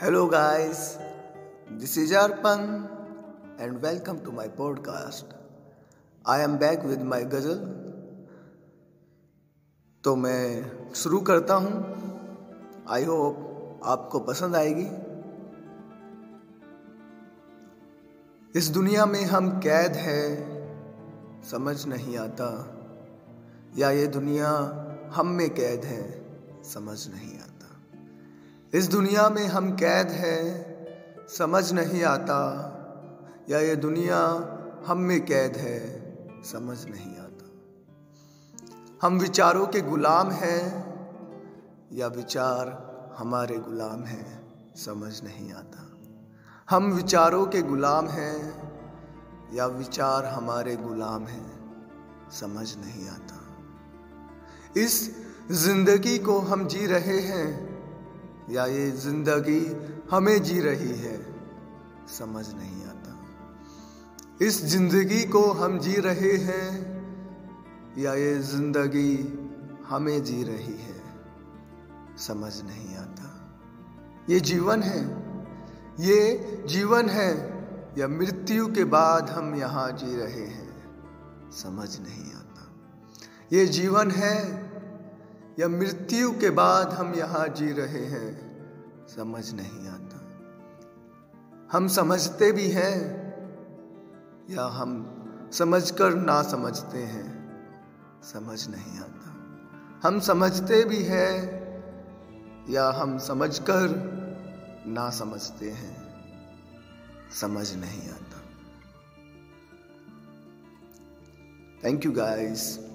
Hello, guys. This is Arpan, and welcome to my podcast I am back with my ghazal तो मैं शुरू करता हूँ। I hope आपको पसंद आएगी। इस दुनिया में हम कैद है समझ नहीं आता। या ये दुनिया हम में कैद है समझ नहीं आता। इस दुनिया में हम कैद हैं, समझ नहीं आता। या ये दुनिया हम में कैद है, समझ नहीं आता। हम विचारों के गुलाम हैं, या विचार हमारे गुलाम हैं, समझ नहीं आता। हम विचारों के गुलाम हैं, या विचार हमारे गुलाम हैं, समझ नहीं आता। इस ज़िंदगी को हम जी रहे हैं या ये ज़िंदगी हमें जी रही है? समझ नहीं आता। इस ज़िंदगी को हम जी रहे हैं या ये ज़िंदगी हमें जी रही है? समझ नहीं आता। ये जीवन है। ये जीवन है या मृत्यु के बाद हम यहाँ जी रहे हैं? समझ नहीं आता। ये जीवन है या मृत्यु के बाद हम यहाँ जी रहे हैं, समझ नहीं आता। हम समझते भी हैं, या हम समझकर ना समझते हैं, समझ नहीं आता। हम समझते भी हैं, या हम समझकर ना समझते हैं, समझ नहीं आता। Thank you guys